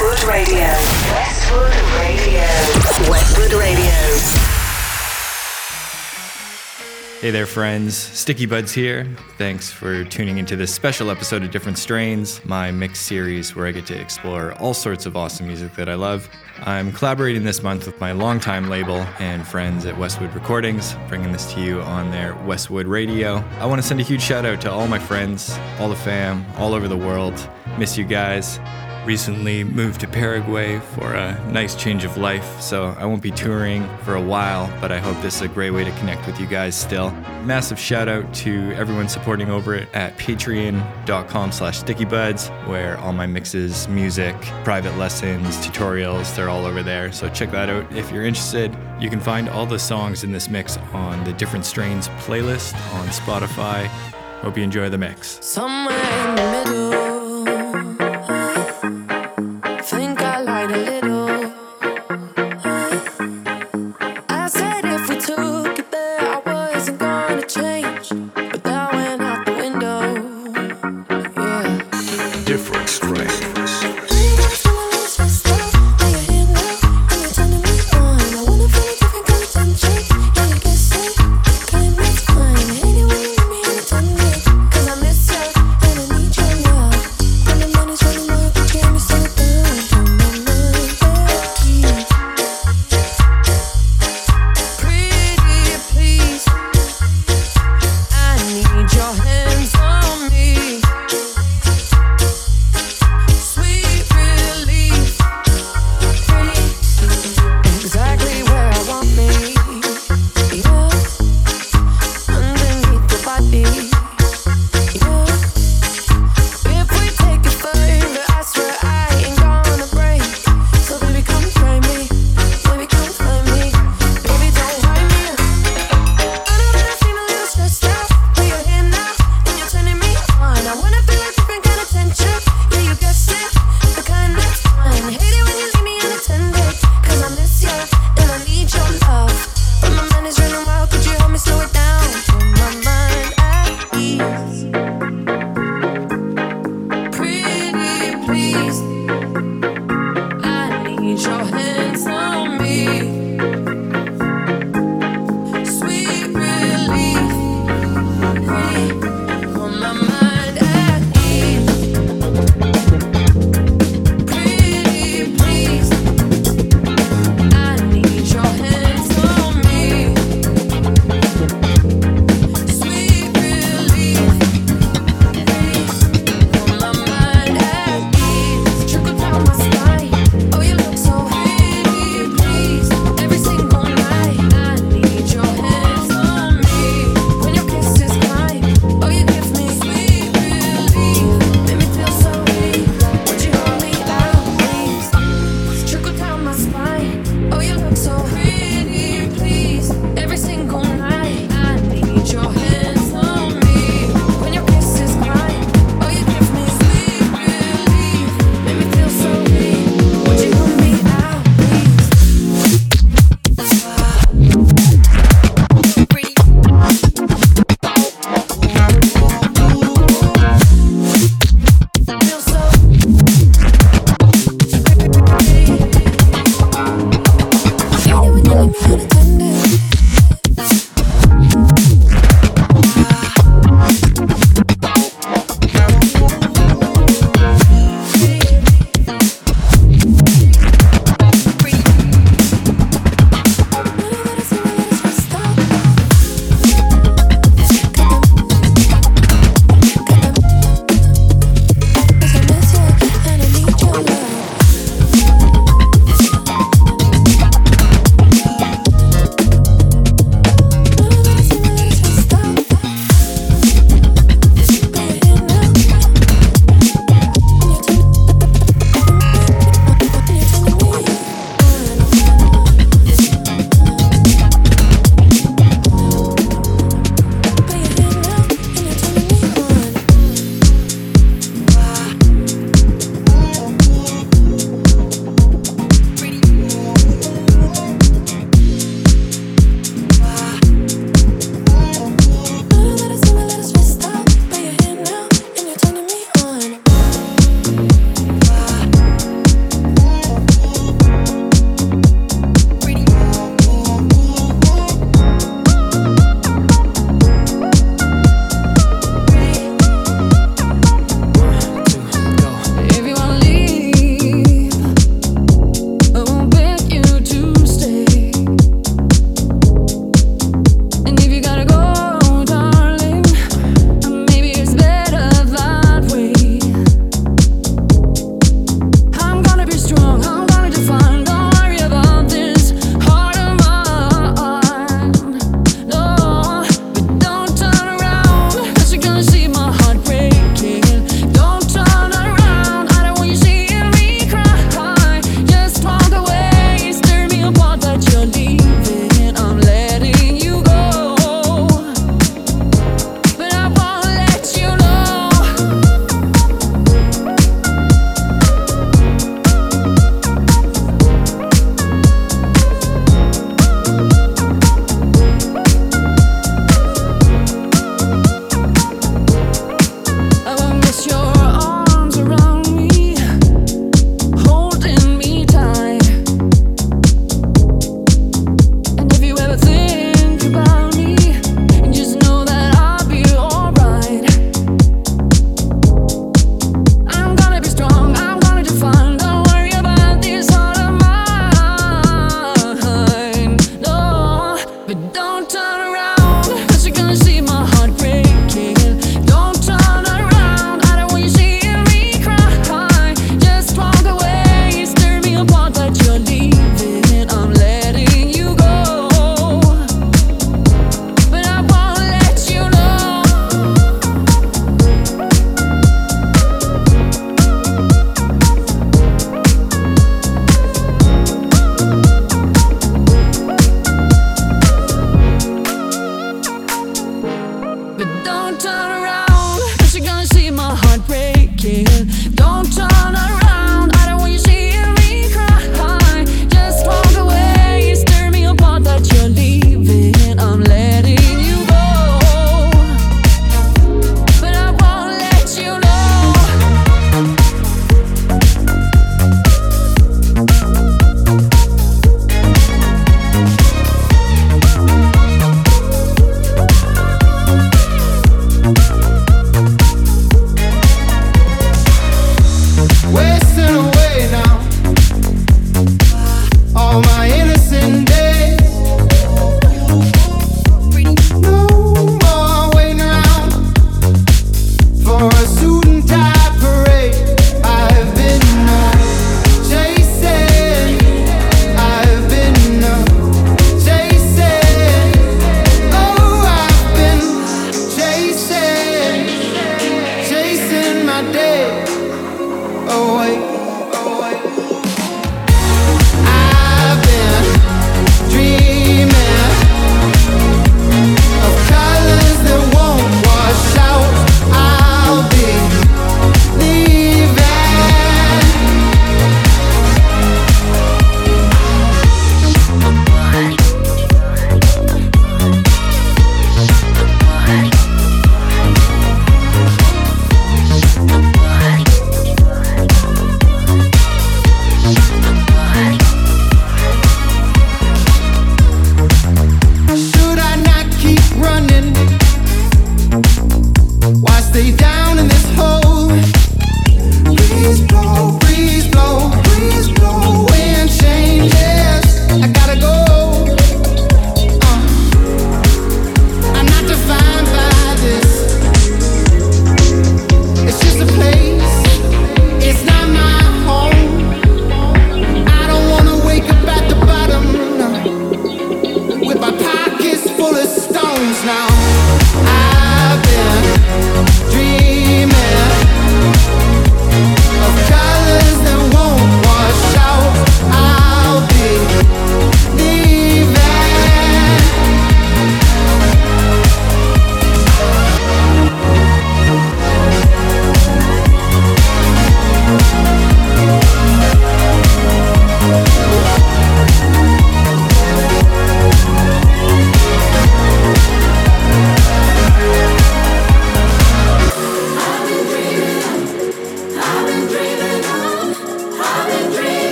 Westwood Radio. Westwood Radio. Westwood Radio. Hey there, friends. Sticky Buds here. Thanks for tuning into this special episode of Different Strains, my mix series where I get to explore all sorts of awesome music that I love. I'm collaborating this month with my longtime label and friends at Westwood Recordings, bringing this to you on their Westwood Radio. I want to send a huge shout out to all my friends, all the fam, all over the world. Miss you guys recently moved to Paraguay for a nice change of life, so I won't be touring for a while, but I hope this is a great way to connect with you guys still. Massive shout out to everyone supporting over it at patreon.com slash stickybuds, where all my mixes, music, private lessons, tutorials, they're all over there. So check that out if you're interested. You can find all the songs in this mix on the Different Strains playlist on Spotify. Hope you enjoy the mix. Somewhere in the middle.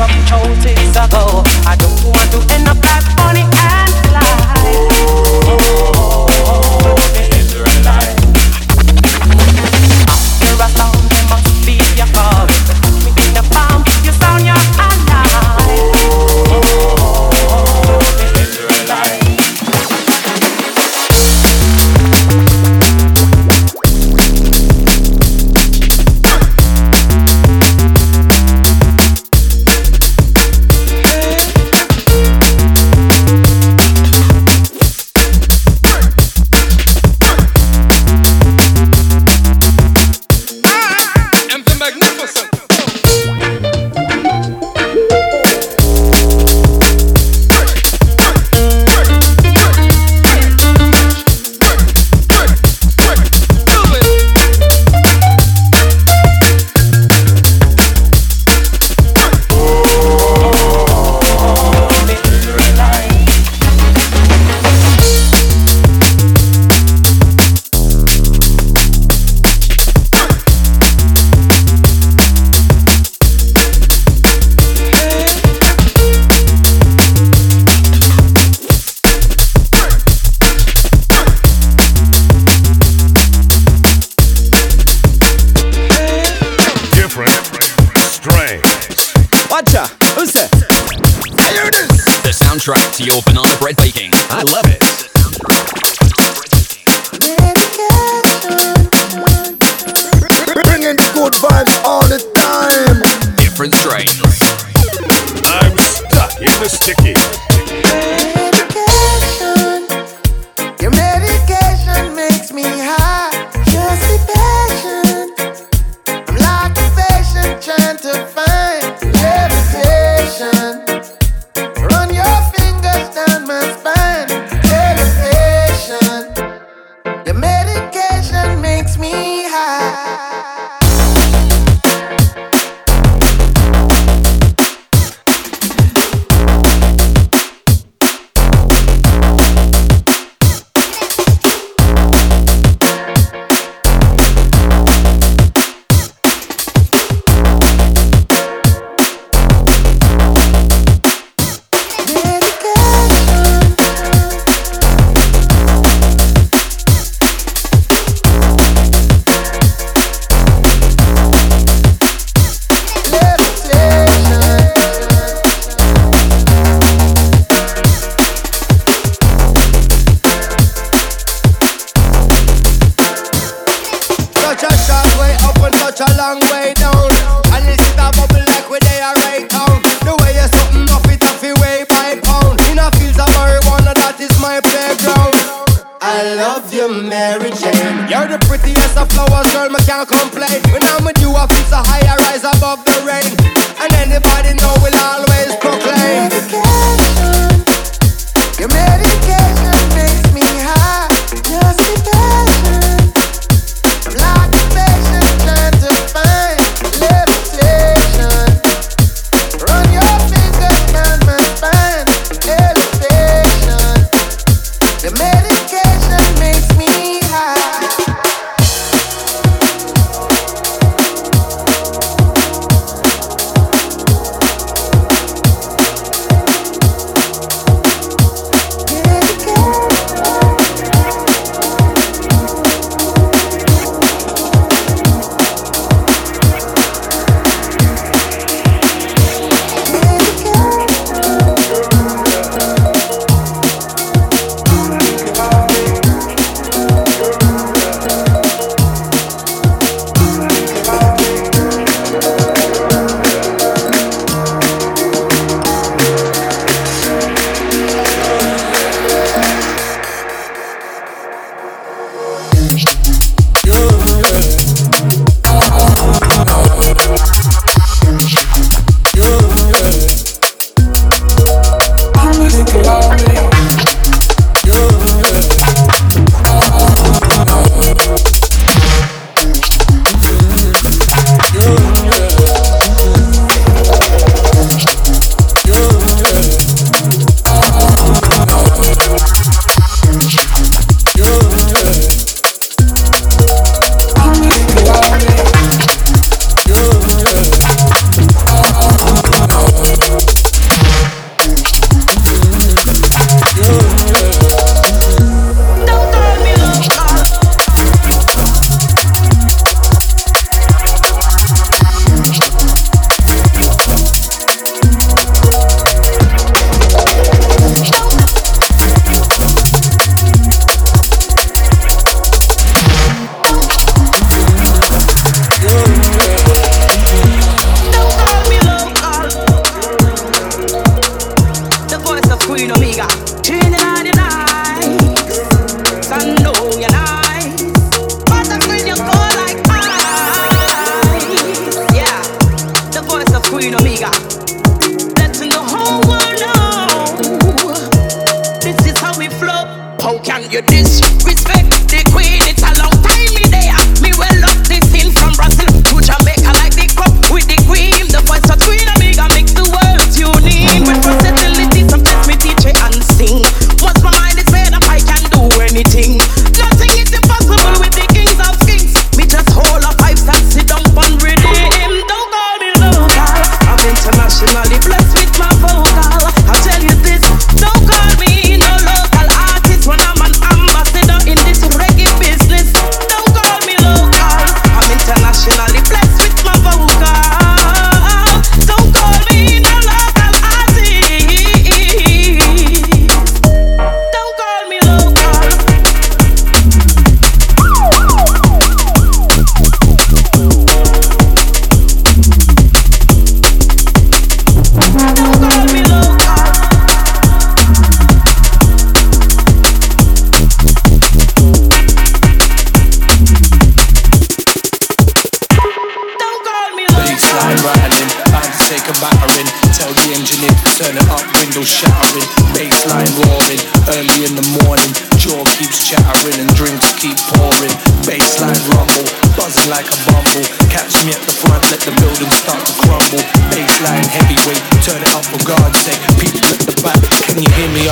from choices ago. I don't want to end up like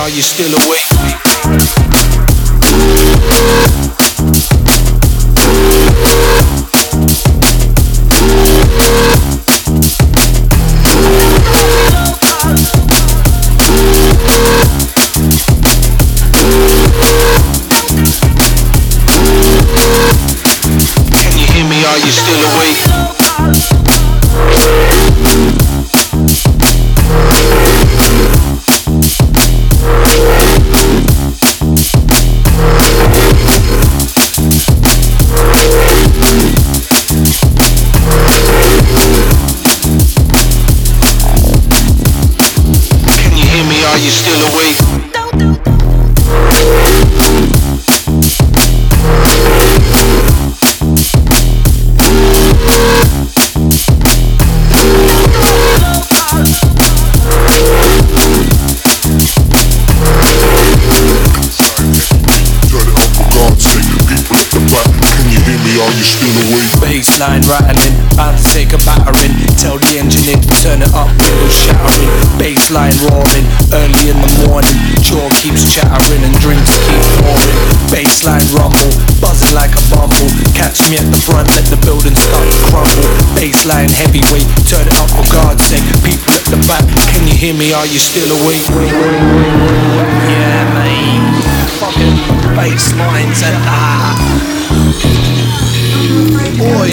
Are you still awake? Hear me? Are you still awake? Yeah, mate. Fucking basslines and ah. Boy.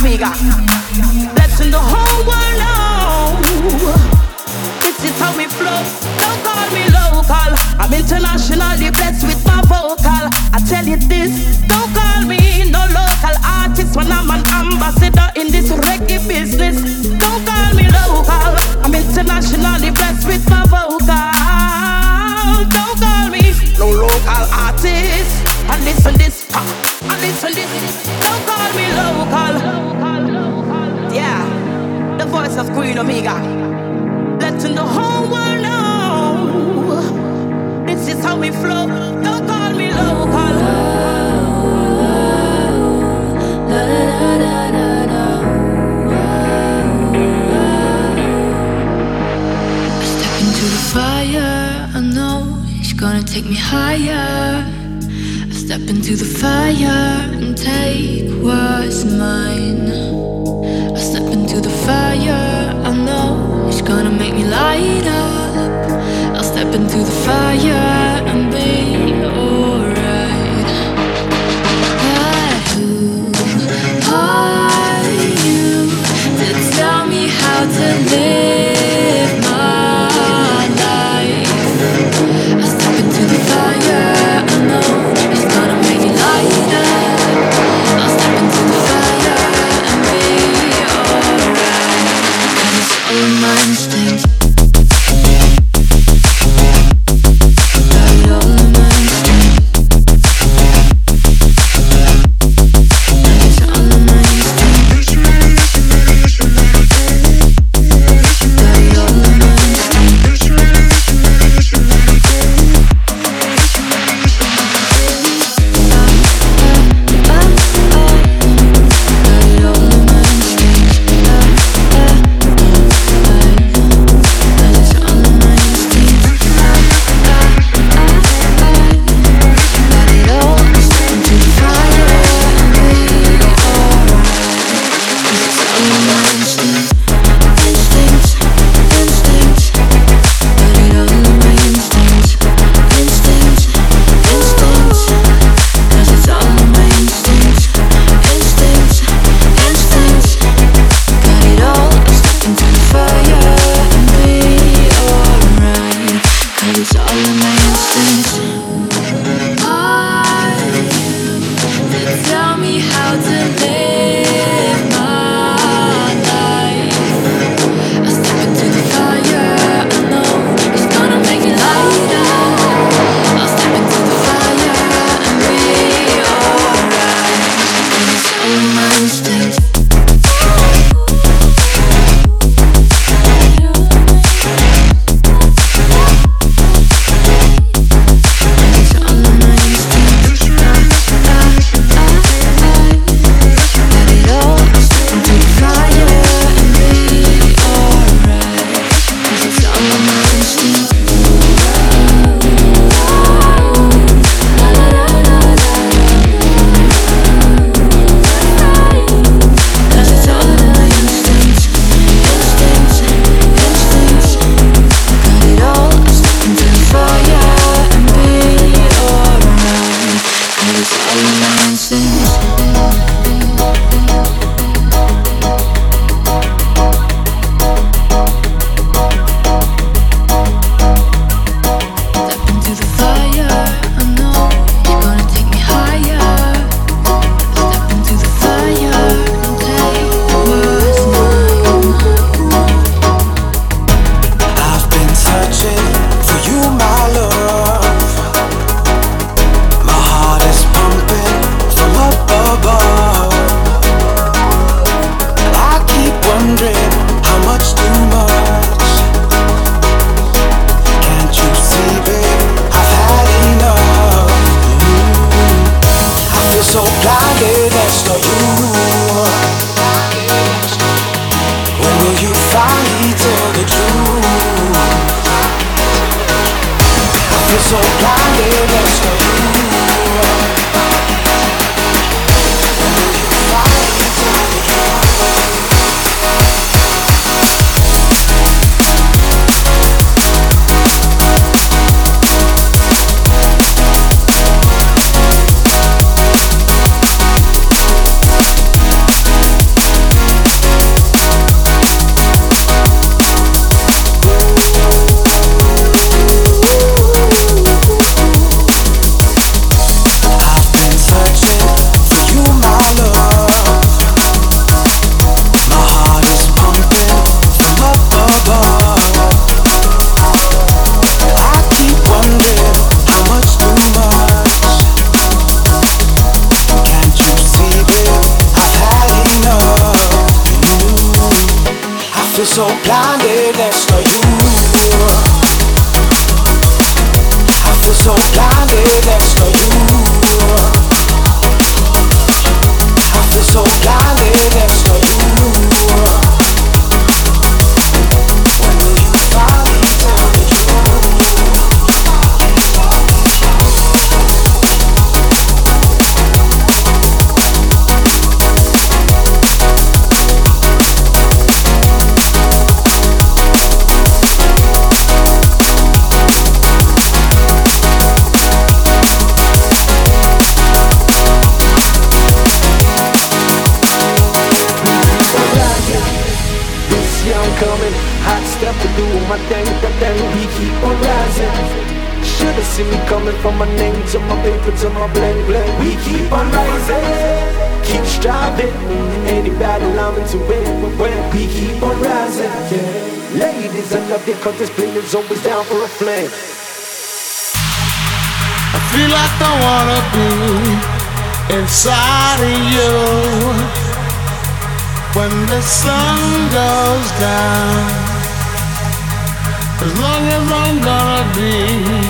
Omega. Letting the whole world know. This is how we flow. Don't call me local. I'm internationally blessed with my vocal. I tell you this, don't call me no local artist when I'm an ambassador in this reggae business. Don't call me local. I'm internationally blessed with my vocal. Don't call me no local artist. And listen this, of Queen Omega, letting the whole world know this is how we flow. Don't call me local. I step into the fire, I know it's gonna take me higher. I step into the fire and take what's mine fire. I know it's gonna make me light up. I'll step into the fire and be alright. But who are you to tell me how to live? so blinded, to my bling bling. We keep on rising, keep striving. Any battle I'm into win. We keep on rising, yeah. Ladies, I love you 'cause this bling is always down for a flame. I feel like I wanna be inside of you when the sun goes down. As long as I'm gonna be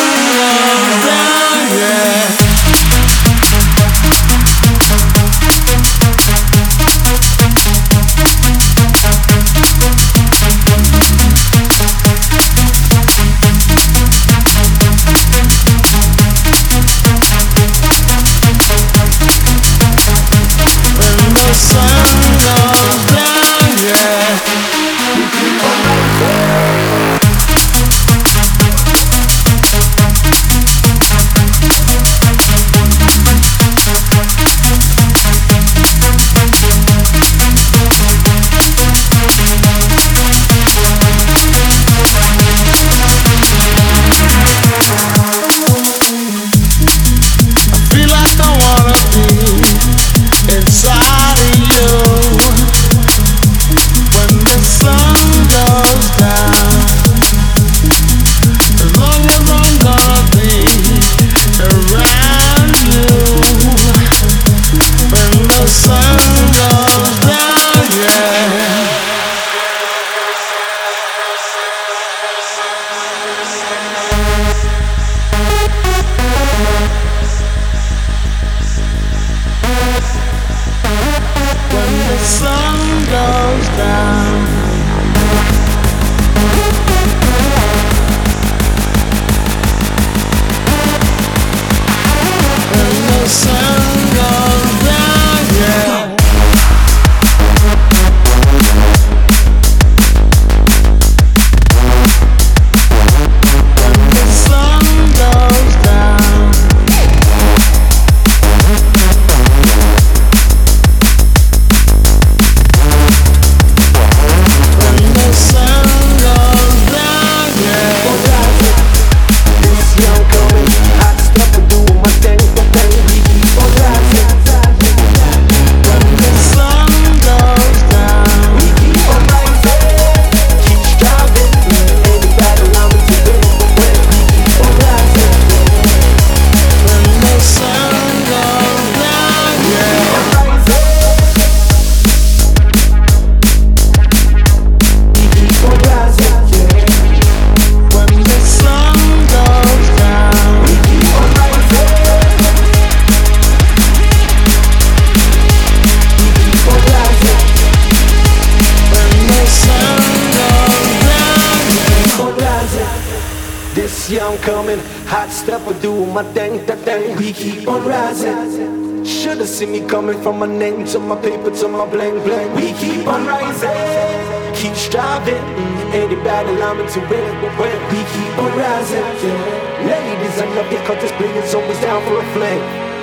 coming from my name to my paper to my bling bling. We keep on rising, keep striving. Any battle I'm into win, win. We keep on rising. Yeah. Ladies, I love you 'cause this bling is always down for a fling.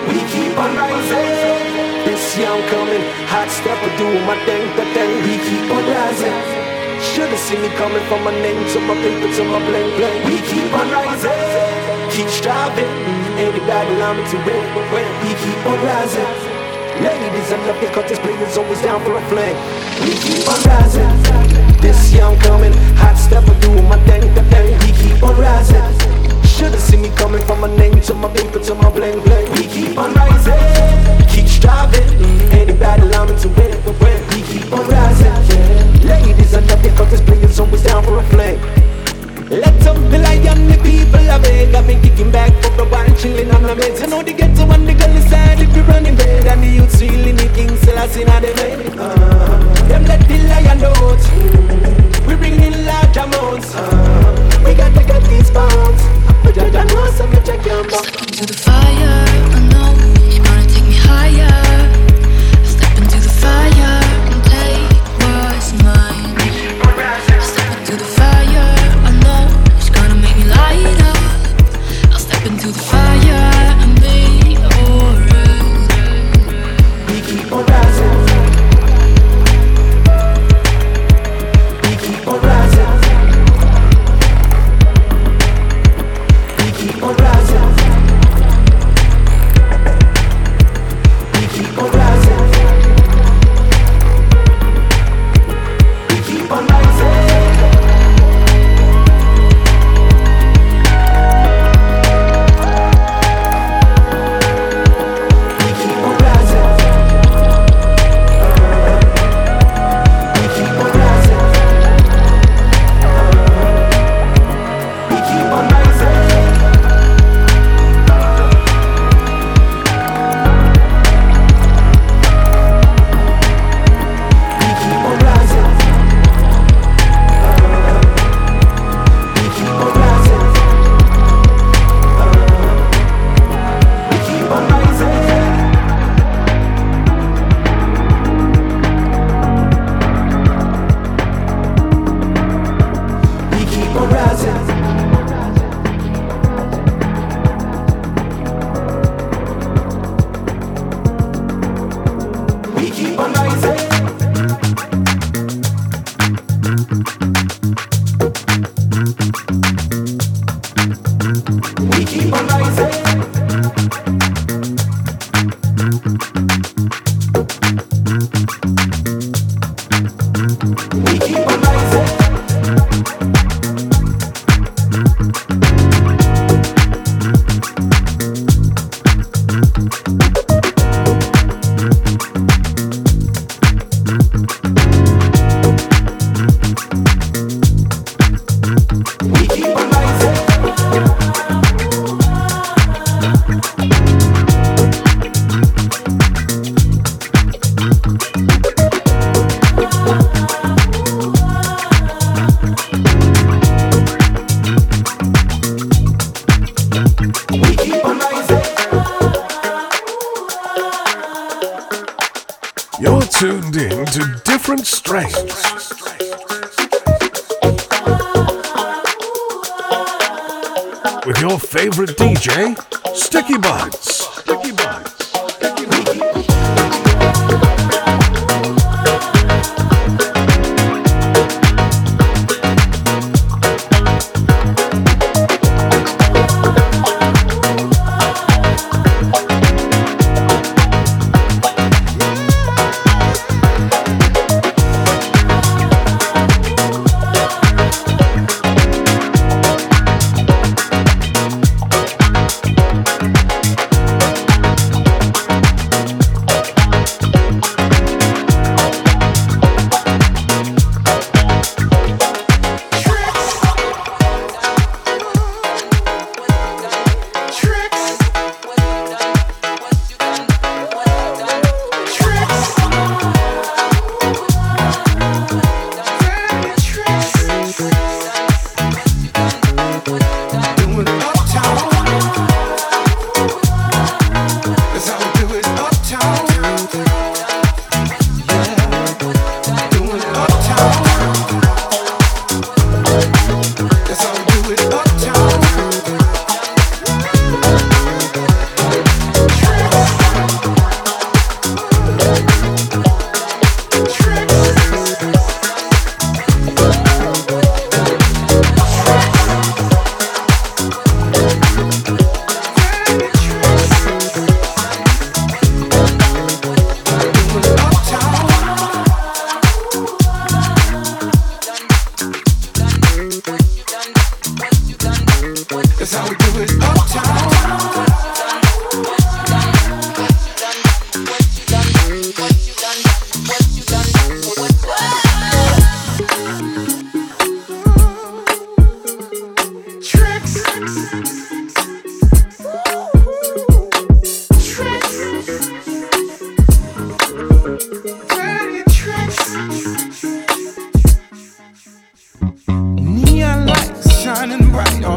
We keep on rising. This young coming, hot step will do my thing, that thing. We keep on rising. Should've seen me coming from my name to my paper to my bling bling. We keep on rising, keep striving. Any battle I'm win, win. We keep on rising. Ladies, love you 'cause this is always down for a fling. We keep on rising. This young coming, hot step will do my thing, the thing. We keep on rising. Should've seen me coming from my name to my paper to my bling bling. We keep on rising, keep striving. Any battle I'm into win, win. We keep on rising. Ladies, love you 'cause this is always down for a fling. Let up the lion, the are beg. I've been kicking back for the while, chilling on the meds. I know the ghetto and the girl inside, if you run in bed, and the youths feeling the king, still I see how they made. Uh, them let the lion out. We bring in large amounts. Uh, we got to get these pounds. But you don't know, so you check your box. to the fire. I know tuned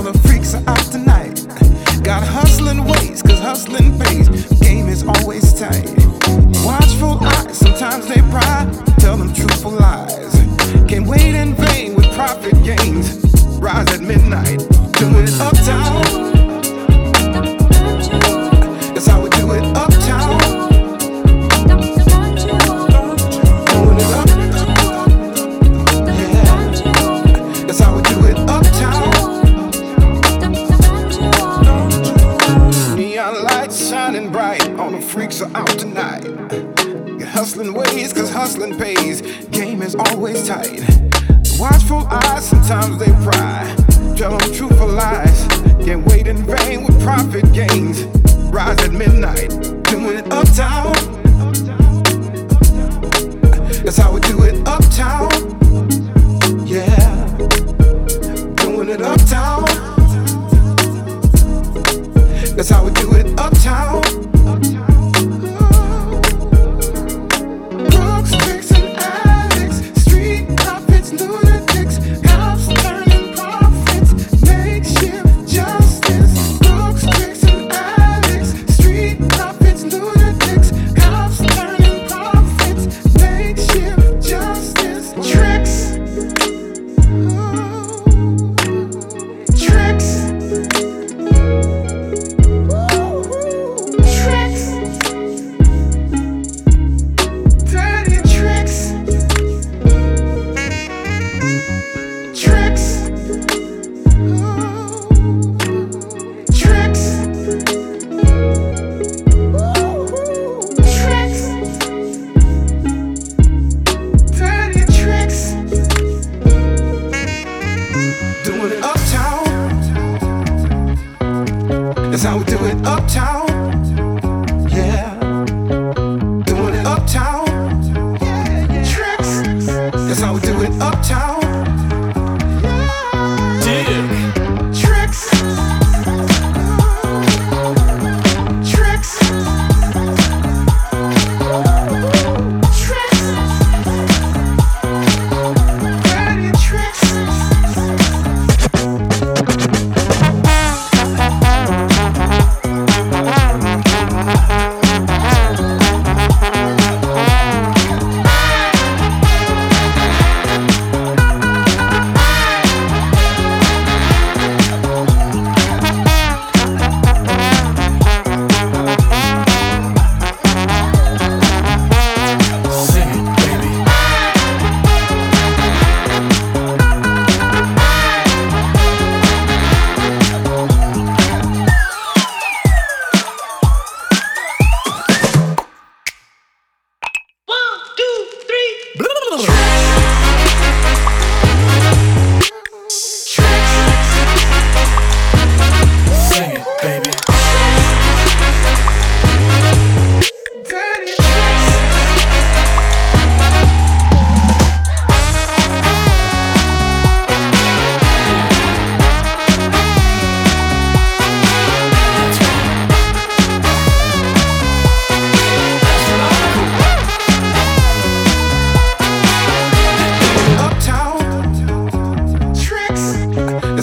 all the freaks are out tonight. Got hustling ways, cause hustling pays. Game is always tight. Watchful eyes, sometimes they pry, tell them truthful lies. Can't wait in vain with profit gains. Rise at midnight, doing it uptown. Hustling pays. Game is always tight. Watchful eyes, sometimes they pry. Tell them truthful lies. Can't wait in vain with profit gains. Rise at midnight, doing it uptown. That's how we do it uptown. Yeah. Doing it uptown. That's how we do it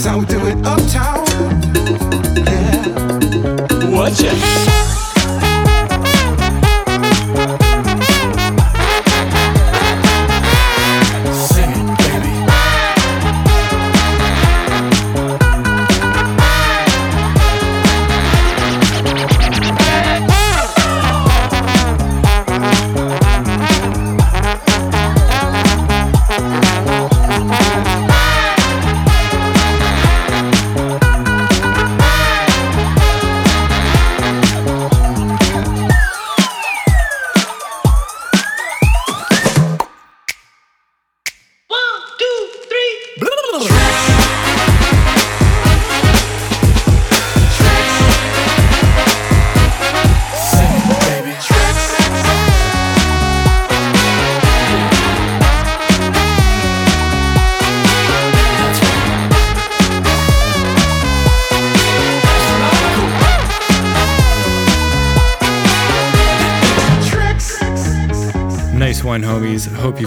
how we do it. Oh.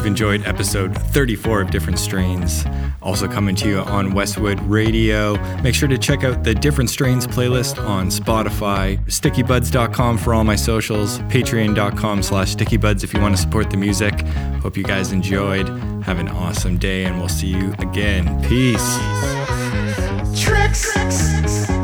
You've enjoyed episode 34 of Different Strains. Also coming to you on Westwood Radio. Make sure to check out the Different Strains playlist on Spotify, stickybuds.com for all my socials, patreon.com slash stickybuds if you want to support the music. Hope you guys enjoyed. Have an awesome day, and we'll see you again. Peace. Tricks.